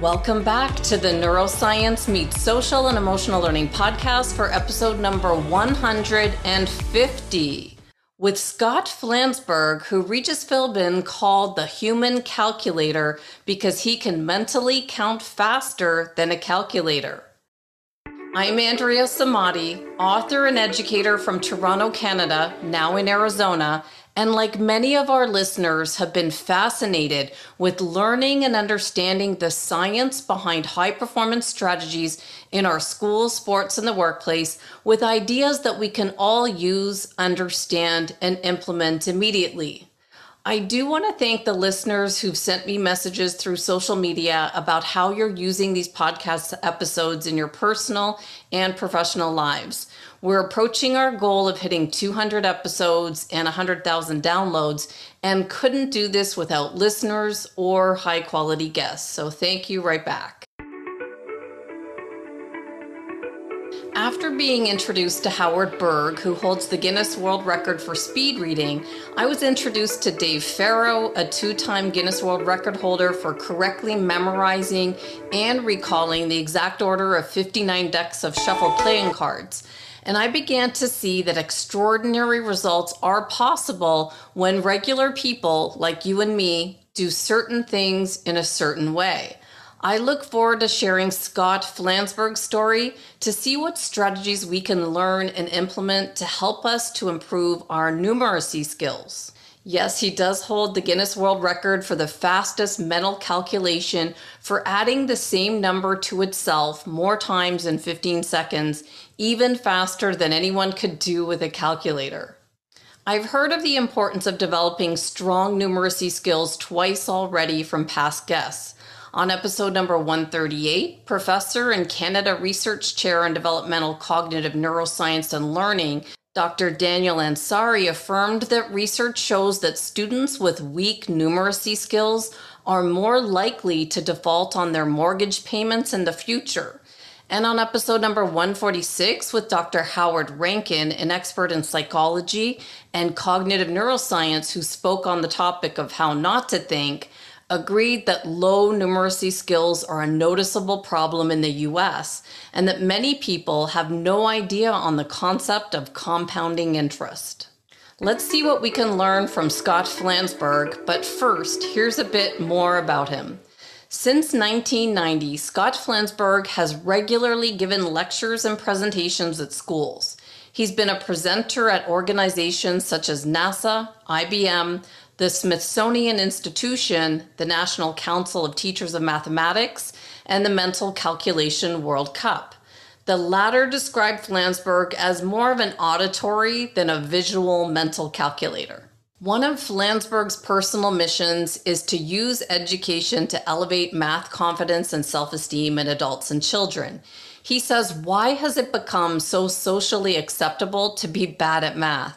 Welcome back to the Neuroscience Meets Social and Emotional Learning podcast for episode number 150 with Scott Flansburgh, who Regis Philbin called the human calculator because he can mentally count faster than a calculator. I'm Andrea Samadi, author and educator from Toronto, Canada, now in Arizona, and like many of our listeners, have been fascinated with learning and understanding the science behind high performance strategies in our schools, sports, and the workplace with ideas that we can all use, understand, and implement immediately. I do want to thank the listeners who've sent me messages through social media about how you're using these podcast episodes in your personal and professional lives. We're approaching our goal of hitting 200 episodes and 100,000 downloads and couldn't do this without listeners or high quality guests. So thank you right back. After being introduced to Howard Berg, who holds the Guinness World Record for speed reading, I was introduced to Dave Farrow, a two time Guinness World Record holder for correctly memorizing and recalling the exact order of 59 decks of shuffle playing cards. And I began to see that extraordinary results are possible when regular people like you and me do certain things in a certain way. I look forward to sharing Scott Flansburgh's story to see what strategies we can learn and implement to help us to improve our numeracy skills. Yes, he does hold the Guinness World Record for the fastest mental calculation for adding the same number to itself more times in 15 seconds, even faster than anyone could do with a calculator. I've heard of the importance of developing strong numeracy skills twice already from past guests. On episode number 138, professor and Canada Research Chair in Developmental Cognitive Neuroscience and Learning, Dr. Daniel Ansari affirmed that research shows that students with weak numeracy skills are more likely to default on their mortgage payments in the future. And on episode number 146 with Dr. Howard Rankin, an expert in psychology and cognitive neuroscience who spoke on the topic of how not to think, agreed that low numeracy skills are a noticeable problem in the US and that many people have no idea on the concept of compounding interest. Let's see what we can learn from Scott Flansburgh, but first, here's a bit more about him. Since 1990, Scott Flansburgh has regularly given lectures and presentations at schools. He's been a presenter at organizations such as NASA, IBM, the Smithsonian Institution, the National Council of Teachers of Mathematics, and the Mental Calculation World Cup. The latter described Flansburgh as more of an auditory than a visual mental calculator. One of Flansburgh's personal missions is to use education to elevate math confidence and self esteem in adults and children. He says, Why has it become so socially acceptable to be bad at math?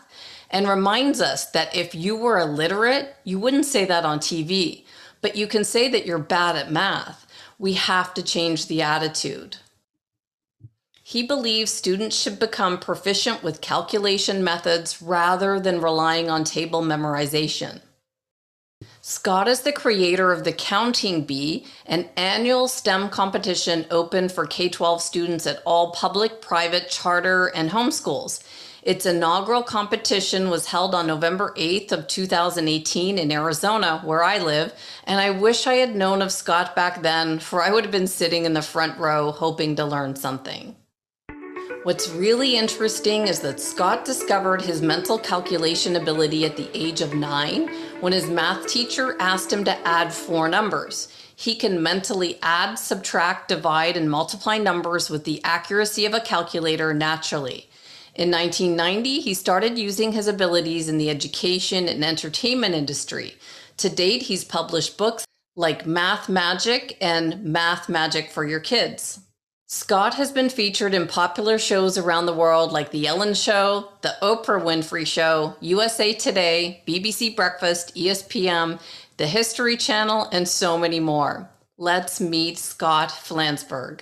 and reminds us that if you were illiterate, you wouldn't say that on TV, but you can say that you're bad at math. We have to change the attitude. He believes students should become proficient with calculation methods rather than relying on table memorization. Scott is the creator of the Counting Bee, an annual STEM competition open for K 12 students at all public, private, charter, and homeschools. Its inaugural competition was held on November 8th of 2018 in Arizona, where I live, and I wish I had known of Scott back then, for I would have been sitting in the front row hoping to learn something. What's really interesting is that Scott discovered his mental calculation ability at the age of nine when his math teacher asked him to add four numbers. He can mentally add, subtract, divide, and multiply numbers with the accuracy of a calculator naturally. In 1990, he started using his abilities in the education and entertainment industry. To date, he's published books like Math Magic and Math Magic for Your Kids. Scott has been featured in popular shows around the world like The Ellen Show, The Oprah Winfrey Show, USA Today, BBC Breakfast, ESPN, The History Channel, and so many more. Let's meet Scott Flansburgh.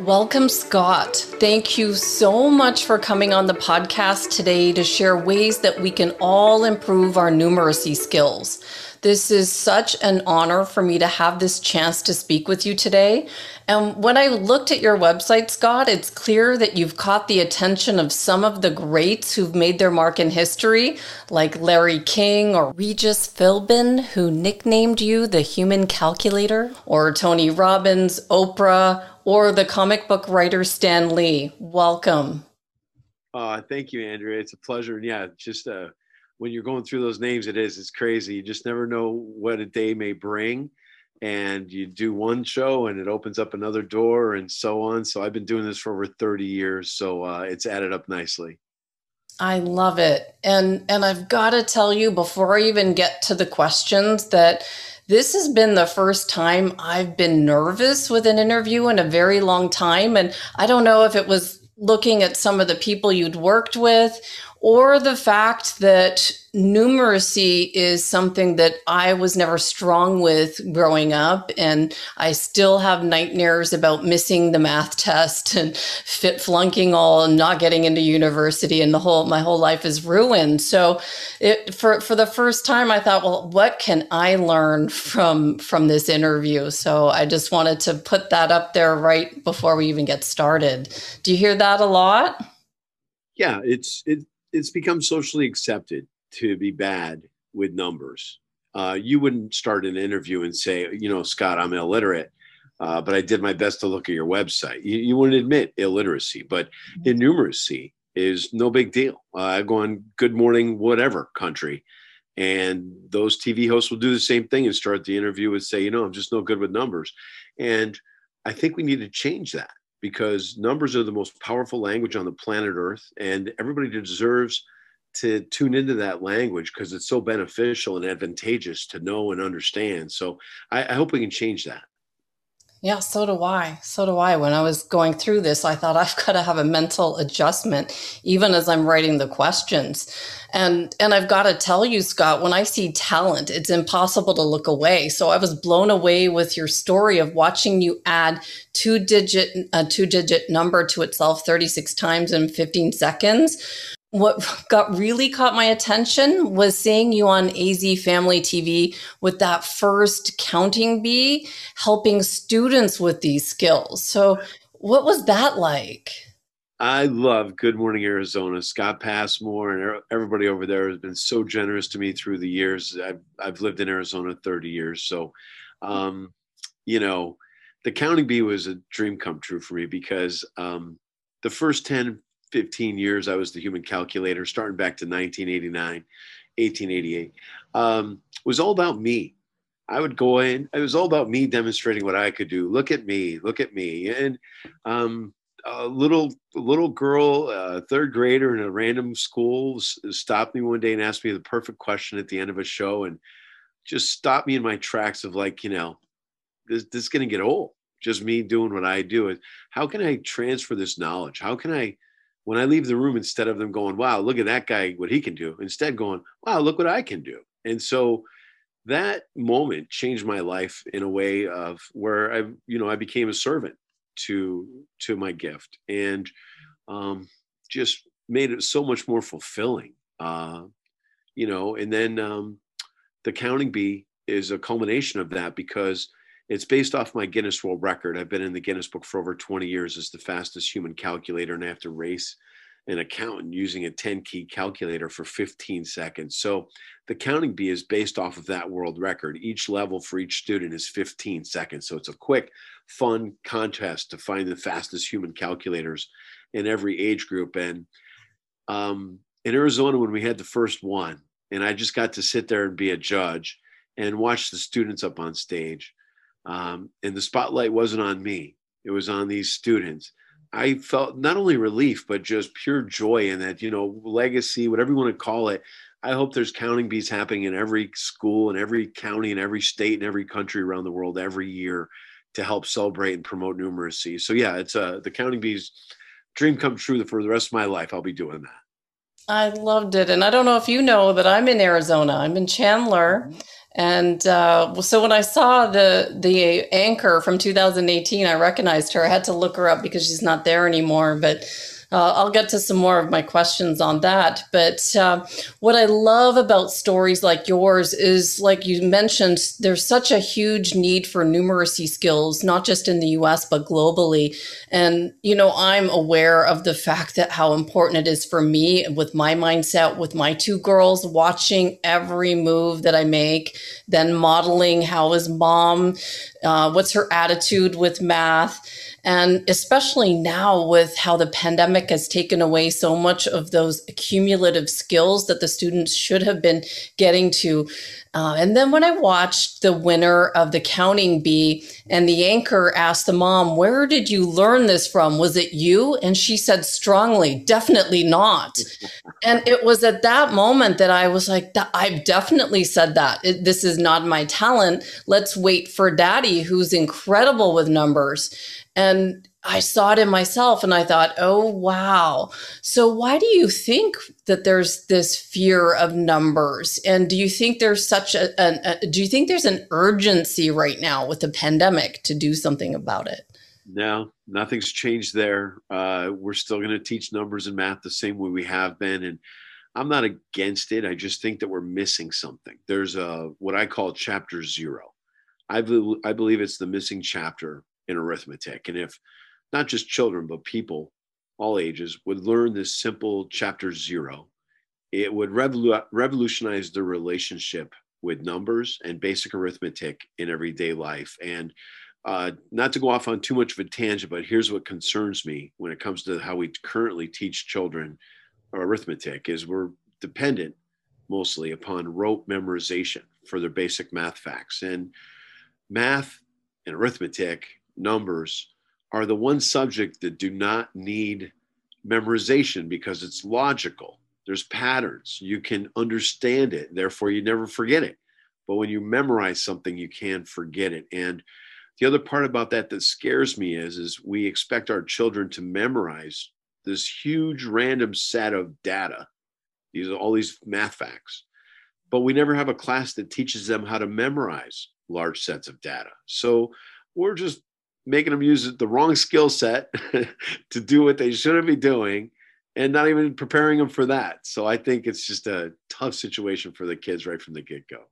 Welcome, Scott. Thank you so much for coming on the podcast today to share ways that we can all improve our numeracy skills. This is such an honor for me to have this chance to speak with you today. And when I looked at your website, Scott, it's clear that you've caught the attention of some of the greats who've made their mark in history, like Larry King or Regis Philbin, who nicknamed you the human calculator, or Tony Robbins, Oprah, or the comic book writer Stan Lee. Welcome. Uh, thank you, Andrea. It's a pleasure. Yeah, just uh, when you're going through those names, it is. It's crazy. You just never know what a day may bring. And you do one show and it opens up another door and so on. So I've been doing this for over 30 years. So uh, it's added up nicely. I love it. And and I've got to tell you before I even get to the questions that this has been the first time I've been nervous with an interview in a very long time and I don't know if it was looking at some of the people you'd worked with or the fact that numeracy is something that I was never strong with growing up. And I still have nightmares about missing the math test and fit flunking all and not getting into university and the whole, my whole life is ruined. So it, for, for the first time, I thought, well, what can I learn from, from this interview? So I just wanted to put that up there right before we even get started. Do you hear that a lot? Yeah, it's, it, it's become socially accepted to be bad with numbers. Uh, you wouldn't start an interview and say, you know, Scott, I'm illiterate, uh, but I did my best to look at your website. You, you wouldn't admit illiteracy, but mm-hmm. innumeracy is no big deal. Uh, I go on Good Morning, whatever country, and those TV hosts will do the same thing and start the interview and say, you know, I'm just no good with numbers. And I think we need to change that because numbers are the most powerful language on the planet Earth, and everybody deserves to tune into that language because it's so beneficial and advantageous to know and understand. So I, I hope we can change that. Yeah, so do I. So do I. When I was going through this, I thought I've got to have a mental adjustment even as I'm writing the questions. And and I've got to tell you, Scott, when I see talent, it's impossible to look away. So I was blown away with your story of watching you add two digit a two digit number to itself 36 times in 15 seconds what got really caught my attention was seeing you on AZ Family TV with that first counting bee helping students with these skills. So, what was that like? I love Good Morning Arizona. Scott Pasmore and everybody over there has been so generous to me through the years. I've, I've lived in Arizona 30 years. So, um, you know, the counting bee was a dream come true for me because um, the first 10, 15 years, I was the human calculator, starting back to 1989, 1888. Um, was all about me. I would go in. It was all about me demonstrating what I could do. Look at me. Look at me. And um, a little little girl, a third grader in a random school, stopped me one day and asked me the perfect question at the end of a show, and just stopped me in my tracks of like, you know, this, this is going to get old. Just me doing what I do. How can I transfer this knowledge? How can I when I leave the room, instead of them going, wow, look at that guy, what he can do, instead going, wow, look what I can do. And so that moment changed my life in a way of where I, you know, I became a servant to to my gift and um, just made it so much more fulfilling. Uh, you know, and then um, the counting bee is a culmination of that because it's based off my Guinness World Record. I've been in the Guinness Book for over 20 years as the fastest human calculator, and I have to race an accountant using a 10 key calculator for 15 seconds. So the counting bee is based off of that world record. Each level for each student is 15 seconds. So it's a quick, fun contest to find the fastest human calculators in every age group. And um, in Arizona, when we had the first one, and I just got to sit there and be a judge and watch the students up on stage um, and the spotlight wasn't on me, it was on these students. I felt not only relief, but just pure joy in that, you know, legacy, whatever you want to call it. I hope there's counting bees happening in every school, in every county, in every state, in every country around the world every year to help celebrate and promote numeracy. So yeah, it's uh, the counting bees dream come true for the rest of my life. I'll be doing that. I loved it. And I don't know if you know that I'm in Arizona. I'm in Chandler. And uh, so when I saw the the anchor from 2018, I recognized her. I had to look her up because she's not there anymore. But uh, I'll get to some more of my questions on that. But uh, what I love about stories like yours is, like you mentioned, there's such a huge need for numeracy skills, not just in the US, but globally. And, you know, I'm aware of the fact that how important it is for me with my mindset, with my two girls, watching every move that I make, then modeling how is mom, uh, what's her attitude with math and especially now with how the pandemic has taken away so much of those cumulative skills that the students should have been getting to. Uh, and then when I watched the winner of the counting bee and the anchor asked the mom, Where did you learn this from? Was it you? And she said strongly, Definitely not. and it was at that moment that I was like, I've definitely said that. It, this is not my talent. Let's wait for daddy, who's incredible with numbers. And I saw it in myself and I thought, oh, wow. So, why do you think that there's this fear of numbers? And do you think there's such a, a, do you think there's an urgency right now with the pandemic to do something about it? No, nothing's changed there. Uh, we're still going to teach numbers and math the same way we have been. And I'm not against it. I just think that we're missing something. There's a what I call chapter zero. I believe it's the missing chapter in arithmetic. And if not just children, but people, all ages, would learn this simple chapter zero, it would revolu- revolutionize the relationship with numbers and basic arithmetic in everyday life. And uh, not to go off on too much of a tangent, but here's what concerns me when it comes to how we currently teach children arithmetic is we're dependent mostly upon rote memorization for their basic math facts. And math and arithmetic numbers are the one subject that do not need memorization because it's logical. There's patterns. You can understand it, therefore, you never forget it. But when you memorize something, you can forget it. And the other part about that that scares me is, is we expect our children to memorize this huge random set of data, these are all these math facts. But we never have a class that teaches them how to memorize large sets of data. So we're just making them use the wrong skill set to do what they shouldn't be doing and not even preparing them for that. So I think it's just a tough situation for the kids right from the get go.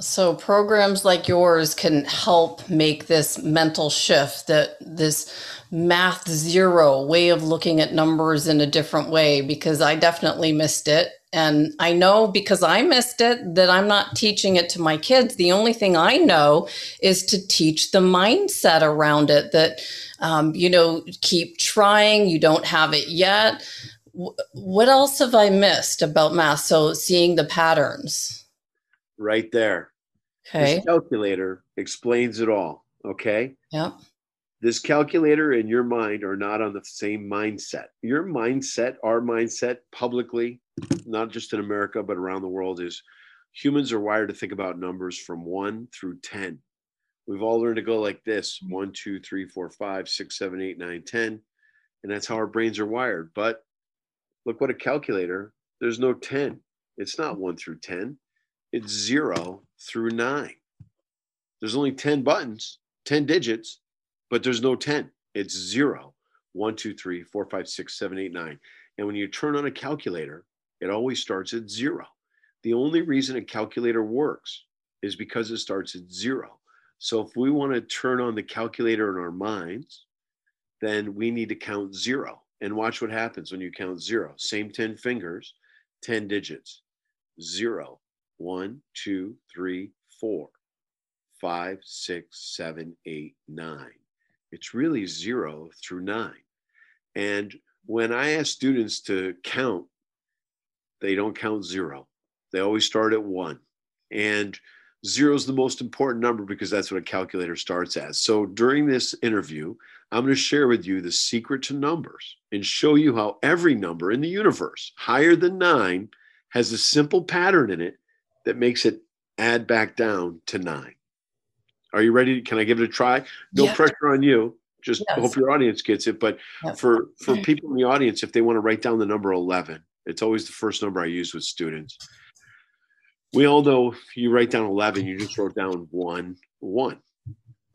So programs like yours can help make this mental shift that this math zero way of looking at numbers in a different way because I definitely missed it and I know because I missed it that I'm not teaching it to my kids. The only thing I know is to teach the mindset around it that, um, you know, keep trying, you don't have it yet. W- what else have I missed about math? So seeing the patterns. Right there. Okay. This calculator explains it all. Okay. Yeah this calculator and your mind are not on the same mindset. Your mindset, our mindset publicly, not just in America, but around the world, is humans are wired to think about numbers from one through 10. We've all learned to go like this one, two, three, four, five, six, seven, eight, nine, 10. And that's how our brains are wired. But look what a calculator, there's no 10. It's not one through 10, it's zero through nine. There's only 10 buttons, 10 digits but there's no 10. It's zero. one, two, three, four, five, six, seven, eight, nine. And when you turn on a calculator, it always starts at zero. The only reason a calculator works is because it starts at zero. So if we want to turn on the calculator in our minds, then we need to count zero and watch what happens when you count zero. Same 10 fingers, 10 digits. Zero, one, two, three, four, five, six, seven, eight, nine. It's really zero through nine. And when I ask students to count, they don't count zero. They always start at one. And zero is the most important number because that's what a calculator starts at. So during this interview, I'm going to share with you the secret to numbers and show you how every number in the universe higher than nine has a simple pattern in it that makes it add back down to nine. Are you ready? Can I give it a try? No yeah. pressure on you. Just yes. hope your audience gets it. But for for people in the audience, if they want to write down the number eleven, it's always the first number I use with students. We all know if you write down 11, you just wrote down one, one.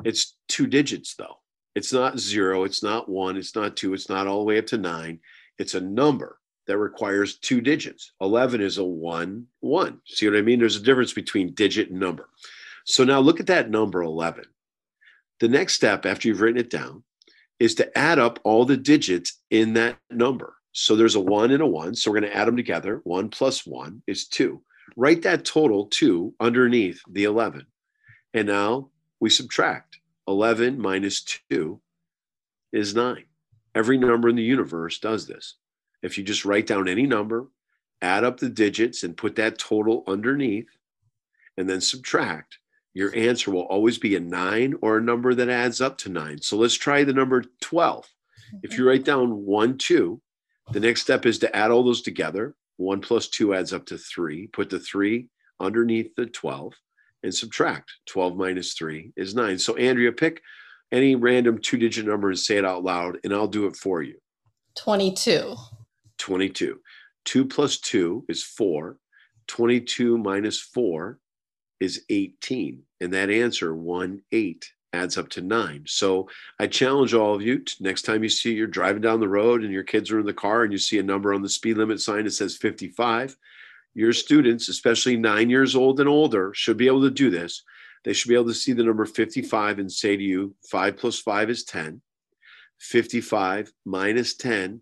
It's two digits though. It's not zero, it's not one, it's not two, it's not all the way up to nine. It's a number that requires two digits. 11 is a one, one. See what I mean? There's a difference between digit and number. So now look at that number 11. The next step after you've written it down is to add up all the digits in that number. So there's a one and a one. So we're going to add them together. One plus one is two. Write that total two underneath the 11. And now we subtract 11 minus two is nine. Every number in the universe does this. If you just write down any number, add up the digits and put that total underneath, and then subtract, your answer will always be a nine or a number that adds up to nine. So let's try the number 12. If you write down one, two, the next step is to add all those together. One plus two adds up to three. Put the three underneath the 12 and subtract. 12 minus three is nine. So, Andrea, pick any random two digit number and say it out loud, and I'll do it for you. 22. 22. Two plus two is four. 22 minus four is 18. And that answer, one, eight, adds up to nine. So I challenge all of you to, next time you see you're driving down the road and your kids are in the car and you see a number on the speed limit sign that says 55, your students, especially nine years old and older, should be able to do this. They should be able to see the number 55 and say to you, five plus five is 10. 55 minus 10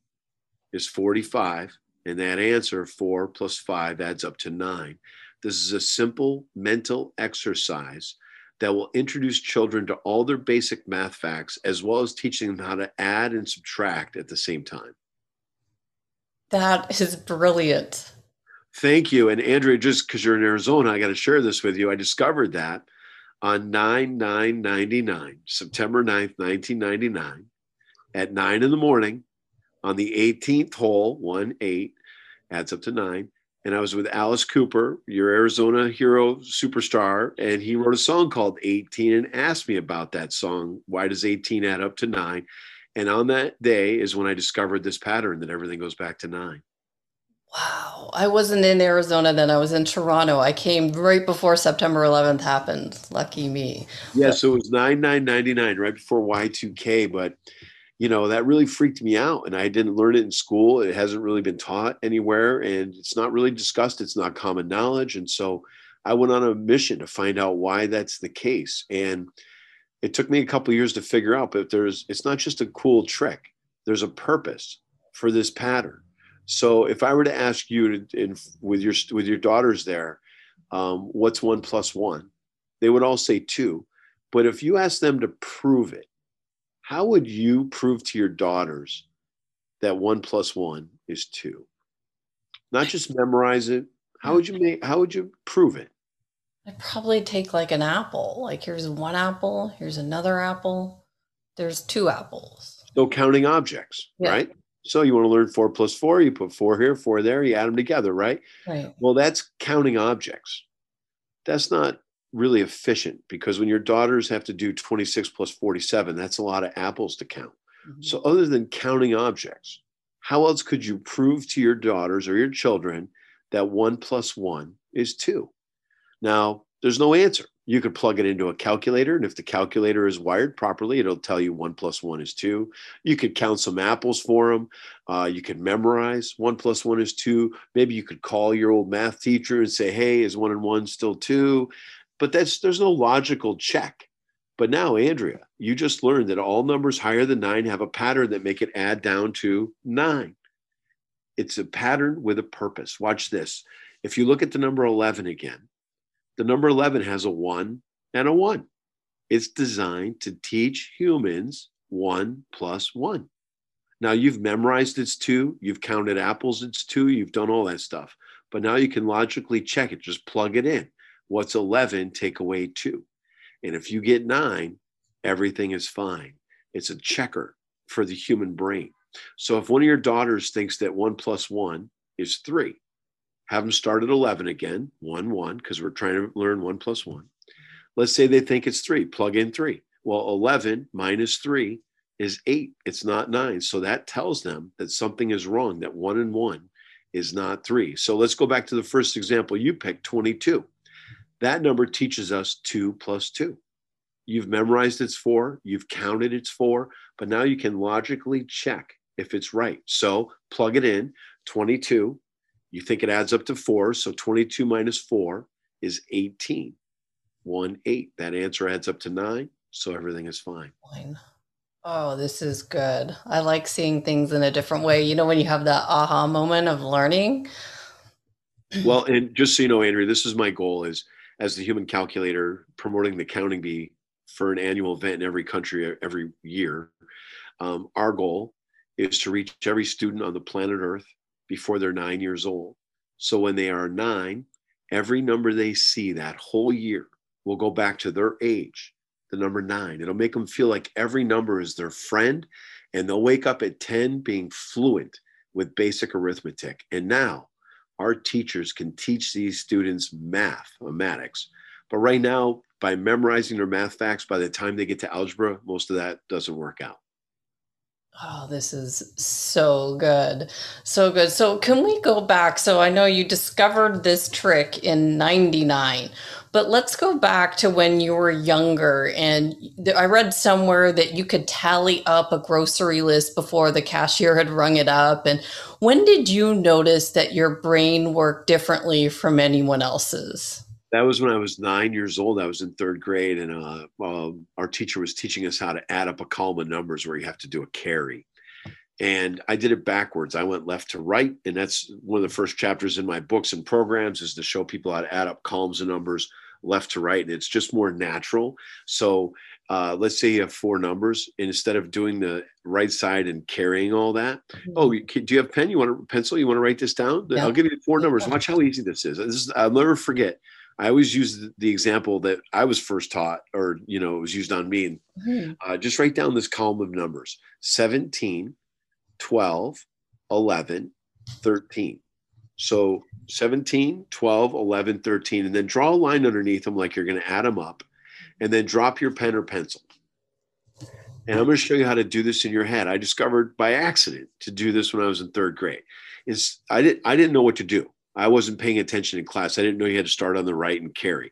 is 45. And that answer, four plus five, adds up to nine. This is a simple mental exercise that will introduce children to all their basic math facts as well as teaching them how to add and subtract at the same time. That is brilliant. Thank you. And Andrea, just because you're in Arizona, I got to share this with you. I discovered that on 9 9 99, September 9th, 1999, at 9 in the morning on the 18th hole, 1 8, adds up to 9 and I was with Alice Cooper, your Arizona hero superstar, and he wrote a song called 18 and asked me about that song. Why does 18 add up to nine? And on that day is when I discovered this pattern that everything goes back to nine. Wow. I wasn't in Arizona then. I was in Toronto. I came right before September 11th happened. Lucky me. Yeah, so it was 9999 right before Y2K, but you know that really freaked me out and i didn't learn it in school it hasn't really been taught anywhere and it's not really discussed it's not common knowledge and so i went on a mission to find out why that's the case and it took me a couple years to figure out but there's it's not just a cool trick there's a purpose for this pattern. So if i were to ask you to, in, with your with your daughters there um, what's one plus one? They would all say two but if you ask them to prove it how would you prove to your daughters that one plus one is two? Not just memorize it. How would you make how would you prove it? I'd probably take like an apple. Like here's one apple, here's another apple. There's two apples. So counting objects, yeah. right? So you want to learn four plus four, you put four here, four there, you add them together, right? Right. Well, that's counting objects. That's not really efficient because when your daughters have to do 26 plus 47, that's a lot of apples to count. Mm-hmm. So, other than counting objects, how else could you prove to your daughters or your children that one plus one is two? Now, there's no answer. You could plug it into a calculator, and if the calculator is wired properly, it'll tell you one plus one is two. You could count some apples for them. Uh, you could memorize one plus one is two. Maybe you could call your old math teacher and say, "Hey, is one and one still two? But that's there's no logical check. But now, Andrea, you just learned that all numbers higher than nine have a pattern that make it add down to nine. It's a pattern with a purpose. Watch this. If you look at the number 11 again, the number 11 has a one and a one. It's designed to teach humans one plus one. Now you've memorized it's two, you've counted apples, it's two, you've done all that stuff. But now you can logically check it, just plug it in. What's 11 take away two? And if you get nine, everything is fine. It's a checker for the human brain. So if one of your daughters thinks that one plus one is three, have them start at 11 again, one, one, because we're trying to learn one plus one. Let's say they think it's three, plug in three. Well, 11 minus three is eight, it's not nine. So that tells them that something is wrong, that one and one is not three. So let's go back to the first example you picked 22. That number teaches us two plus two. You've memorized it's four, you've counted it's four, but now you can logically check if it's right. So plug it in 22. You think it adds up to four. So 22 minus four is 18. One, eight. That answer adds up to nine. So everything is fine. Fine. Oh, this is good. I like seeing things in a different way. You know, when you have that aha moment of learning. Well, and just so you know, Andrea, this is my goal is as the human calculator promoting the counting bee for an annual event in every country every year. Um, our goal is to reach every student on the planet Earth before they're nine years old. So when they are nine, every number they see that whole year will go back to their age the number nine. It'll make them feel like every number is their friend, and they'll wake up at 10 being fluent with basic arithmetic. And now our teachers can teach these students math, uh, mathematics. But right now, by memorizing their math facts, by the time they get to algebra, most of that doesn't work out. Oh, this is so good. So good. So, can we go back? So, I know you discovered this trick in 99, but let's go back to when you were younger. And I read somewhere that you could tally up a grocery list before the cashier had rung it up. And when did you notice that your brain worked differently from anyone else's? that was when I was nine years old. I was in third grade, and uh, uh, our teacher was teaching us how to add up a column of numbers where you have to do a carry. And I did it backwards. I went left to right, and that's one of the first chapters in my books and programs is to show people how to add up columns of numbers left to right, and it's just more natural. So uh, let's say you have four numbers, and instead of doing the right side and carrying all that, mm-hmm. oh, you, do you have pen? You want a pencil? You want to write this down? I'll give you four numbers. Watch how easy this is. This is I'll never forget. I always use the example that I was first taught, or you know, it was used on me. Mm-hmm. Uh, just write down this column of numbers: 17, 12, 11, 13. So 17, 12, 11, 13, and then draw a line underneath them like you're going to add them up, and then drop your pen or pencil. And I'm going to show you how to do this in your head. I discovered by accident to do this when I was in third grade. Is I didn't I didn't know what to do. I wasn't paying attention in class. I didn't know you had to start on the right and carry.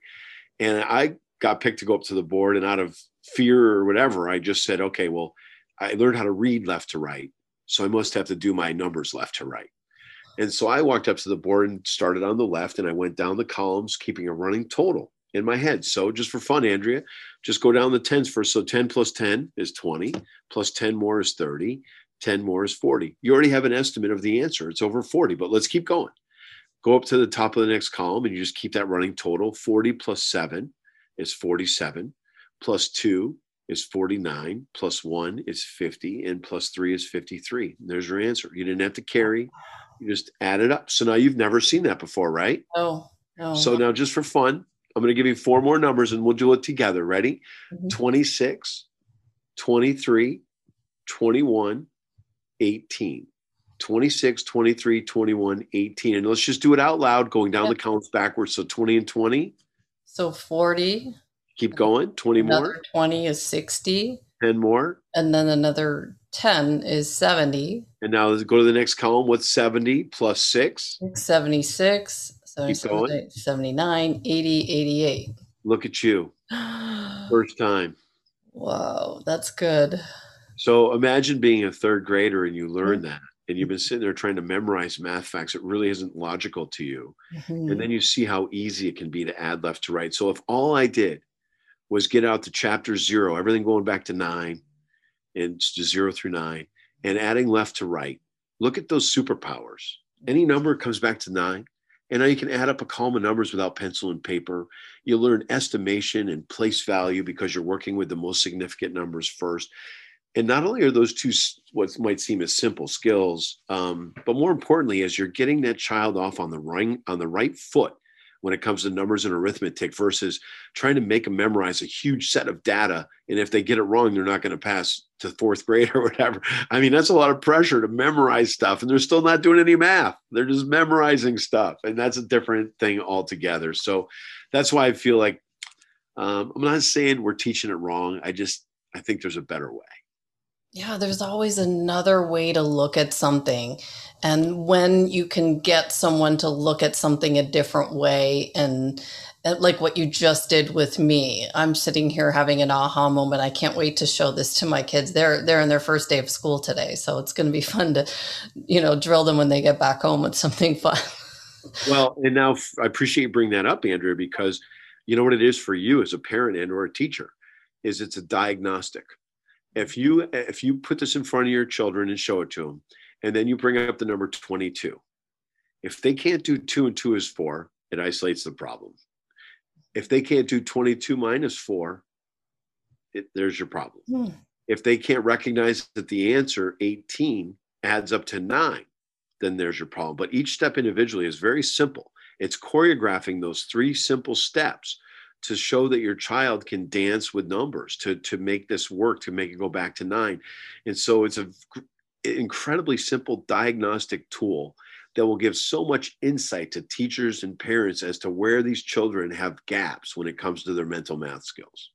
And I got picked to go up to the board, and out of fear or whatever, I just said, okay, well, I learned how to read left to right. So I must have to do my numbers left to right. And so I walked up to the board and started on the left, and I went down the columns, keeping a running total in my head. So just for fun, Andrea, just go down the tens first. So 10 plus 10 is 20, plus 10 more is 30, 10 more is 40. You already have an estimate of the answer. It's over 40, but let's keep going go up to the top of the next column and you just keep that running total. 40 plus 7 is 47, plus 2 is 49, plus 1 is 50, and plus 3 is 53. And there's your answer. You didn't have to carry, you just add it up. So now you've never seen that before, right? Oh, no. So now, just for fun, I'm going to give you four more numbers and we'll do it together. Ready? Mm-hmm. 26, 23, 21, 18. 26, 23, 21, 18. And let's just do it out loud, going down the counts backwards. So 20 and 20. So 40. Keep going. 20 another more. 20 is 60. 10 more. And then another 10 is 70. And now let's go to the next column. What's 70 plus 6? 76, 77, 79, 80, 88. Look at you. First time. Wow, that's good. So imagine being a third grader and you learn mm-hmm. that and you've been sitting there trying to memorize math facts, it really isn't logical to you. Mm-hmm. And then you see how easy it can be to add left to right. So if all I did was get out to chapter zero, everything going back to nine and zero through nine, and adding left to right, look at those superpowers. Any number comes back to nine. And now you can add up a column of numbers without pencil and paper. You learn estimation and place value because you're working with the most significant numbers first and not only are those two what might seem as simple skills um, but more importantly as you're getting that child off on the right on the right foot when it comes to numbers and arithmetic versus trying to make them memorize a huge set of data. And if they get it wrong they're not going to pass to fourth grade or whatever. I mean that's a lot of pressure to memorize stuff and they're still not doing any math. They're just memorizing stuff and that's a different thing altogether. So that's why i feel like um, i'm not saying we're teaching it wrong. I just i think there's a better way Yeah, there's always another way to look at something. And when you can get someone to look at something a different way and uh, like what you just did with me. I'm sitting here having an aha moment. I can't wait to show this to my kids. They're they're in their first day of school today, so it's going to be fun to, you know, drill them when they get back home with something fun. well, and now I appreciate you bringing that up, Andrea, because you know what it is for you as a parent and or a teacher is it's a diagnostic if you if you put this in front of your children and show it to them and then you bring up the number 22 if they can't do 2 and 2 is 4 it isolates the problem. If they can't do 22 minus 4 it, there's your problem. Hmm. if they can't recognize that the answer 18 adds up to 9 then there's your problem. But each step individually is very simple. It's choreographing those three simple steps to show that your child can dance with numbers to to make this work to make it go back to nine. And so it's a incredibly simple diagnostic tool that will give so much insight to teachers and parents as to where these children have gaps when it comes to their mental math skills.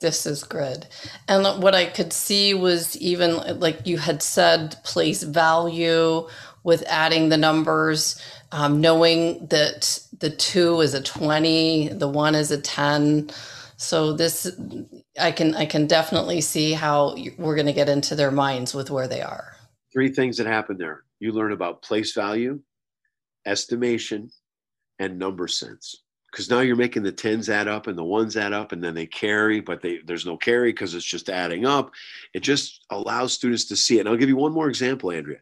This is good. And what i could see was even like you had said place value with adding the numbers um, knowing that the two is a 20 the one is a 10 so this i can i can definitely see how we're going to get into their minds with where they are. Three things that happen there. You learn about place value estimation and number sense. Because now you're making the tens add up and the ones add up and then they carry but they, there's no carry because it's just adding up. It just allows students to see it. And i'll give you one more example andrea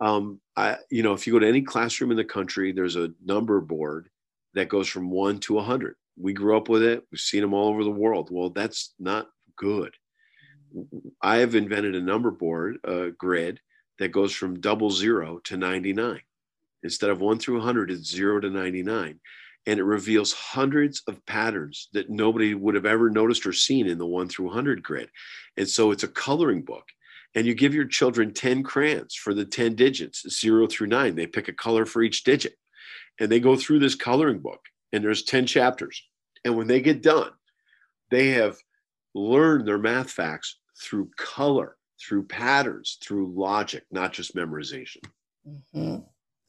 um, I, you know, if you go to any classroom in the country, there's a number board that goes from one to a hundred. We grew up with it. We've seen them all over the world. Well, that's not good. I have invented a number board, grid that goes from double zero to 99. Instead of one through 100, it's zero to 99. And it reveals hundreds of patterns that nobody would have ever noticed or seen in the one through 100 grid. And so it's a coloring book and you give your children 10 crayons for the 10 digits, zero through nine. They pick a color for each digit and they go through this coloring book, and there's 10 chapters. And when they get done, they have learned their math facts through color, through patterns, through logic, not just memorization. Mm-hmm.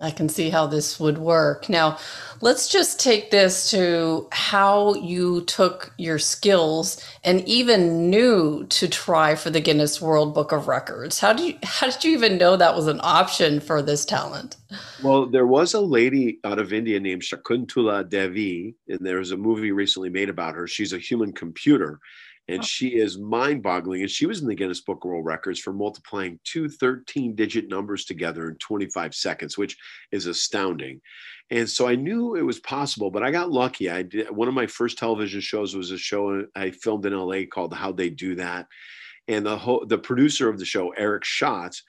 I can see how this would work. Now, let's just take this to how you took your skills and even knew to try for the Guinness World Book of Records. How did you how did you even know that was an option for this talent? Well, there was a lady out of India named Shakuntala Devi, and there was a movie recently made about her. She's a human computer, and oh. she is mind boggling. And she was in the Guinness Book of World Records for multiplying two 13 digit numbers together in 25 seconds, which is astounding. And so I knew it was possible, but I got lucky. I did one of my first television shows was a show I filmed in LA called How They Do That. And the whole, the producer of the show, Eric Schatz,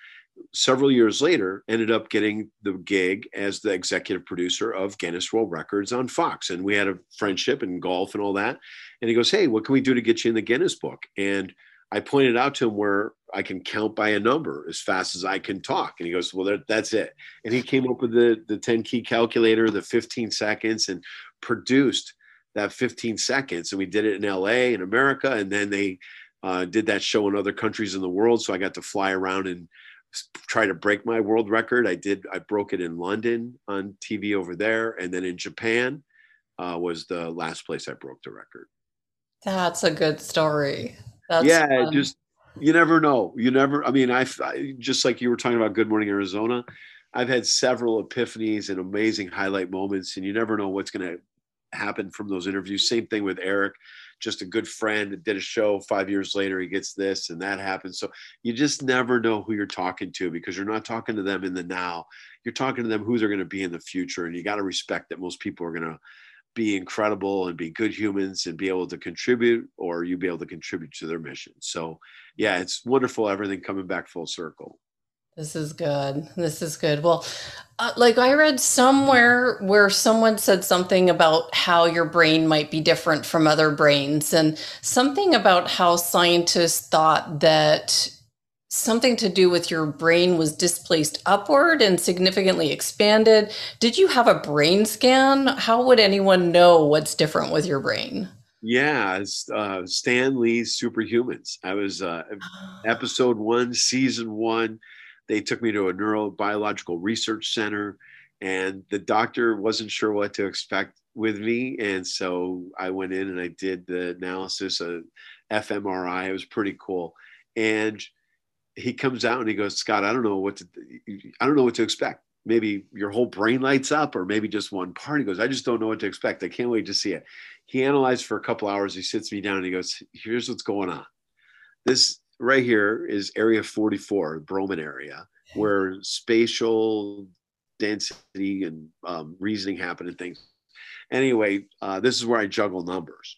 several years later ended up getting the gig as the executive producer of Guinness World Records on Fox. And we had a friendship and golf and all that. And he goes, Hey, what can we do to get you in the Guinness book? And I pointed out to him where I can count by a number as fast as I can talk. And he goes, Well, that, that's it. And he came up with the, the 10 key calculator, the 15 seconds, and produced that 15 seconds. And we did it in LA in America. And then they uh, did that show in other countries in the world. So I got to fly around and try to break my world record. I did. I broke it in London on TV over there, and then in Japan uh, was the last place I broke the record. That's a good story. That's yeah, fun. just you never know. You never. I mean, I've I, just like you were talking about Good Morning Arizona. I've had several epiphanies and amazing highlight moments, and you never know what's going to happen from those interviews. Same thing with Eric just a good friend did a show five years later he gets this and that happens. So you just never know who you're talking to because you're not talking to them in the now. You're talking to them who they're going to be in the future and you got to respect that most people are going to be incredible and be good humans and be able to contribute or you be able to contribute to their mission. So yeah it's wonderful everything coming back full circle this is good. This is good. Well, uh, like I read somewhere where someone said something about how your brain might be different from other brains, and something about how scientists thought that something to do with your brain was displaced upward and significantly expanded. Did you have a brain scan? How would anyone know what's different with your brain? Yeah, it's uh, Stan Lee's Superhumans. I was uh, episode one, season one. They took me to a neurobiological research center, and the doctor wasn't sure what to expect with me. And so I went in and I did the analysis of fMRI. It was pretty cool. And he comes out and he goes, Scott, I don't know what to, I don't know what to expect. Maybe your whole brain lights up, or maybe just one part. He goes, I just don't know what to expect. I can't wait to see it. He analyzed for a couple hours. He sits me down and he goes, Here's what's going on. This right here is Area 44, Brodmann area, where spatial density and um, reasoning happen and things. Anyway, uh, this is where I juggle numbers.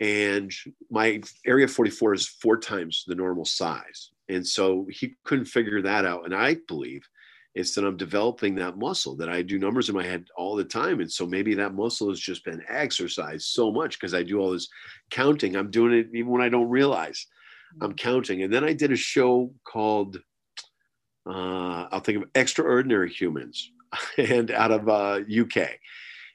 And my Area 44 is four times the normal size. And so he couldn't figure that out. And I believe it's that I'm developing that muscle that I do numbers in my head all the time. And so maybe that muscle has just been exercised so much because I do all this counting. I'm doing it even when I don't realize I'm counting. And then I did a show called, uh, I'll think of Extraordinary Humans and out of uh, UK.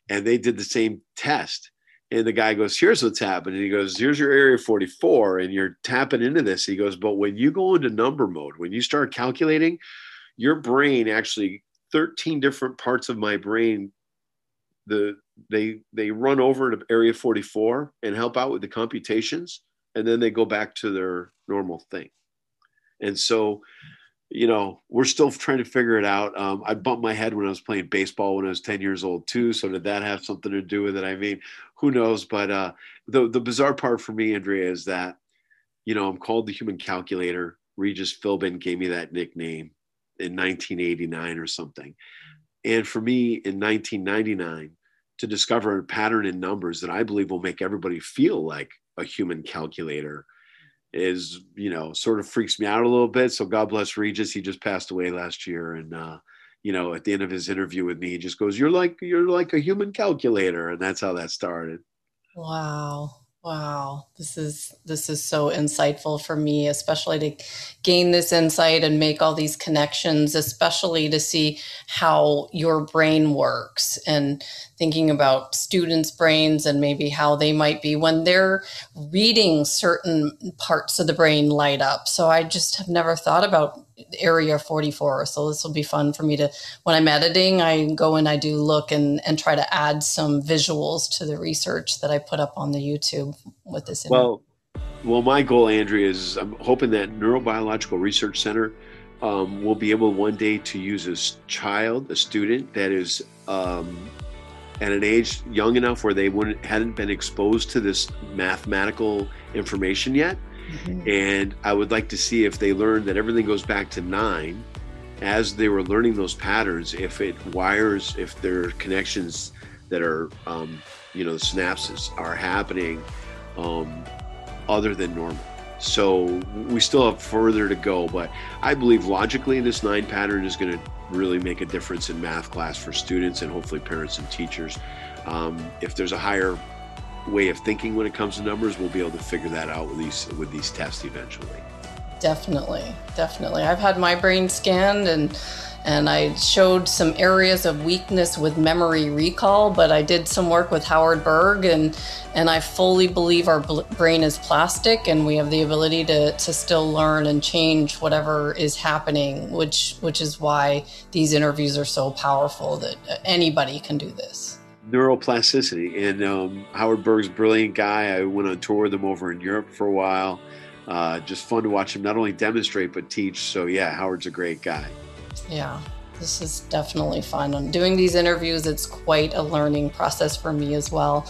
And they did the same test and the guy goes, Here's what's happening. He goes, Here's your area 44, and you're tapping into this. He goes, But when you go into number mode, when you start calculating, your brain actually, 13 different parts of my brain, the they they run over to area 44 and help out with the computations, and then they go back to their normal thing. And so you know, we're still trying to figure it out. Um, I bumped my head when I was playing baseball when I was 10 years old too. So did that have something to do with it? I mean, who knows? But uh, the, the bizarre part for me, Andrea, is that, you know, I'm called the human calculator. Regis Philbin gave me that nickname in 1989 or something. And for me in 1999, to discover a pattern in numbers that I believe will make everybody feel like a human calculator is you know sort of freaks me out a little bit. So god bless regis. He just passed away last year. And uh you know at the end of his interview with me he just goes you're like you're like a human calculator. And that's how that started. Wow Wow, this is this is so insightful for me, especially to gain this insight and make all these connections, especially to see how your brain works and thinking about students' brains and maybe how they might be when they're reading certain parts of the brain light up. So I just have never thought about area 44 so this will be fun for me to when i'm editing i go and i do look and and try to add some visuals to the research that i put up on the youtube with this well well my goal andrea is i'm hoping that neurobiological research center um, will be able one day to use a child a student that is um, at an age young enough where they wouldn't hadn't been exposed to this mathematical information yet Mm-hmm. And I would like to see if they learned that everything goes back to nine as they were learning those patterns, if it wires, if there are connections that are, um, you know, the synapses are happening um, other than normal. So we still have further to go, but I believe logically this nine pattern is going to really make a difference in math class for students and hopefully parents and teachers. Um, if there's a higher way of thinking when it comes to numbers, we'll be able to figure that out with these with these tests eventually. Definitely, definitely. I've had my brain scanned and and I showed some areas of weakness with memory recall, but I did some work with Howard Berg and and I fully believe our brain is plastic and we have the ability to to still learn and change whatever is happening, which which is why these interviews are so powerful that anybody can do this neuroplasticity. And um, Howard Berg's brilliant guy. I went on tour with him over in Europe for a while. Uh, just fun to watch him not only demonstrate but teach. So yeah, Howard's a great guy. Yeah, this is definitely fun. I'm doing these interviews. It's quite a learning process for me as well.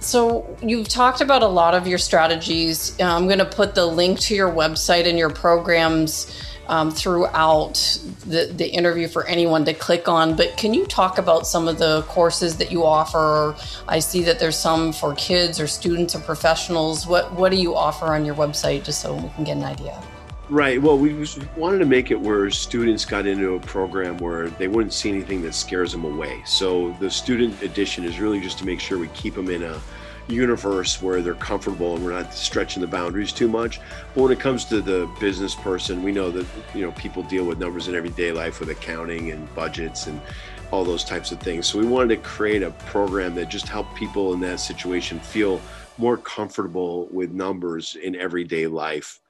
So you've talked about a lot of your strategies. I'm going to put the link to your website and your programs um, throughout the, the interview for anyone to click on. But can you talk about some of the courses that you offer? I see that there's some for kids or students or professionals. What what do you offer on your website, just so we can get an idea? Right. Well, we wanted to make it where students got into a program where they wouldn't see anything that scares them away. So the student edition is really just to make sure we keep them in a universe where they're comfortable and we're not stretching the boundaries too much. But when it comes to the business person, we know that you know people deal with numbers in everyday life with accounting and budgets and all those types of things. So we wanted to create a program that just helped people in that situation feel more comfortable with numbers in everyday life.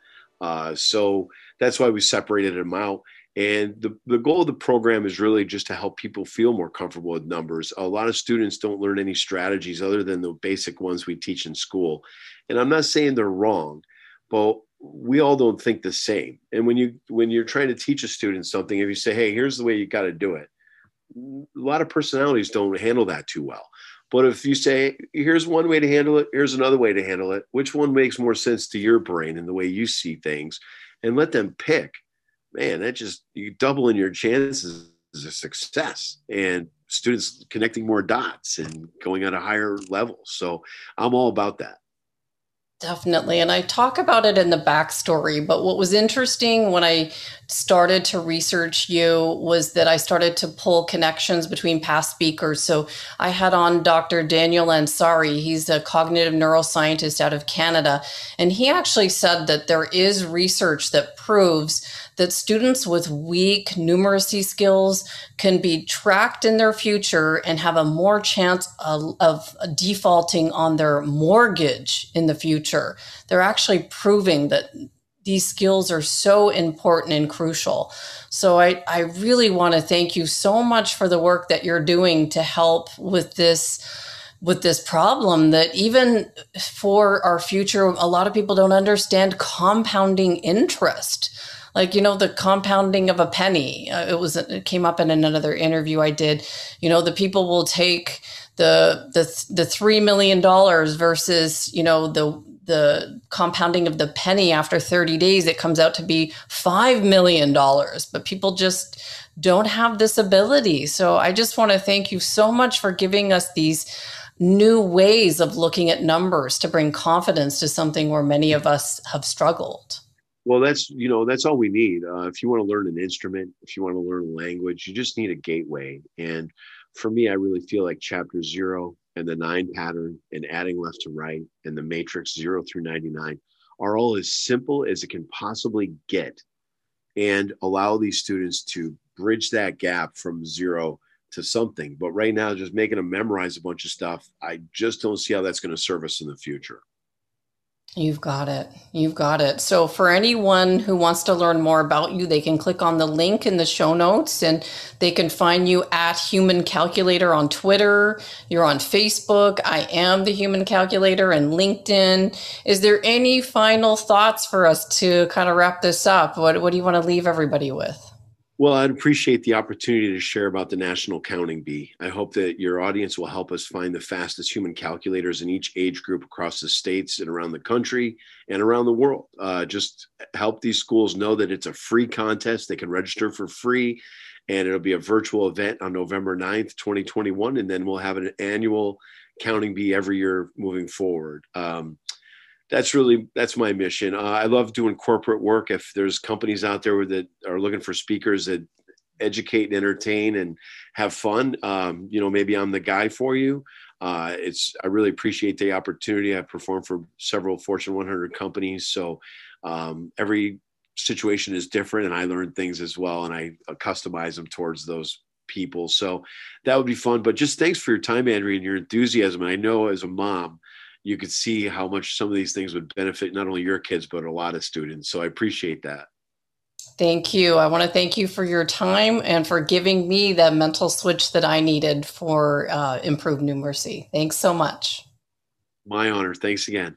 Uh, so that's why we separated them out. And the, the goal of the program is really just to help people feel more comfortable with numbers. A lot of students don't learn any strategies other than the basic ones we teach in school. And I'm not saying they're wrong, but we all don't think the same. And when you when you're trying to teach a student something, if you say, "Hey, here's the way you got to do it," a lot of personalities don't handle that too well. But if you say, here's one way to handle it, here's another way to handle it, which one makes more sense to your brain and the way you see things, and let them pick, man, that just you double in your chances of success and students connecting more dots and going at a higher level. So I'm all about that. Definitely. And I talk about it in the backstory. But what was interesting when I started to research you was that I started to pull connections between past speakers. So I had on Dr. Daniel Ansari. He's a cognitive neuroscientist out of Canada. And he actually said that there is research that proves that students with weak numeracy skills can be tracked in their future and have a more chance of, of, defaulting on their mortgage in the future. They're actually proving that these skills are so important and crucial. So I, I really want to thank you so much for the work that you're doing to help with this with this problem that even for our future a lot of people don't understand compounding interest. Like you know the compounding of a penny. Uh, it was it came up in another interview i did. You know the people will take the the the 3 million dollars versus you know the the compounding of the penny after 30 days it comes out to be 5 million dollars but people just don't have this ability so i just want to thank you so much for giving us these new ways of looking at numbers to bring confidence to something where many of us have struggled well, that's you know that's all we need. Uh, if you want to learn an instrument, if you want to learn a language, you just need a gateway. And for me, I really feel like chapter zero and the nine pattern and adding left to right and the matrix zero through 99 are all as simple as it can possibly get and allow these students to bridge that gap from zero to something. But right now, just making them memorize a bunch of stuff, I just don't see how that's going to serve us in the future. You've got it. You've got it. So, for anyone who wants to learn more about you, they can click on the link in the show notes and they can find you at Human Calculator on Twitter. You're on Facebook. I am the Human Calculator and LinkedIn. Is there any final thoughts for us to kind of wrap this up? What, what do you want to leave everybody with? Well, I'd appreciate the opportunity to share about the National Counting Bee. I hope that your audience will help us find the fastest human calculators in each age group across the states and around the country and around the world. Uh, just help these schools know that it's a free contest. They can register for free, and it'll be a virtual event on November 9th, 2021. And then we'll have an annual counting bee every year moving forward. Um, that's really that's my mission. Uh, I love doing corporate work. If there's companies out there that are looking for speakers that educate and entertain and have fun, um, you know, maybe I'm the guy for you. Uh, it's I really appreciate the opportunity. I've performed for several Fortune 100 companies, so um, every situation is different, and I learn things as well, and I uh, customize them towards those people. So that would be fun. But just thanks for your time, Andrea, and your enthusiasm. I know as a mom you could see how much some of these things would benefit not only your kids but a lot of students. So i appreciate that. Thank you. I want to thank you for your time and for giving me the mental switch that i needed for uh, improved numeracy. Thanks so much. My honor. Thanks again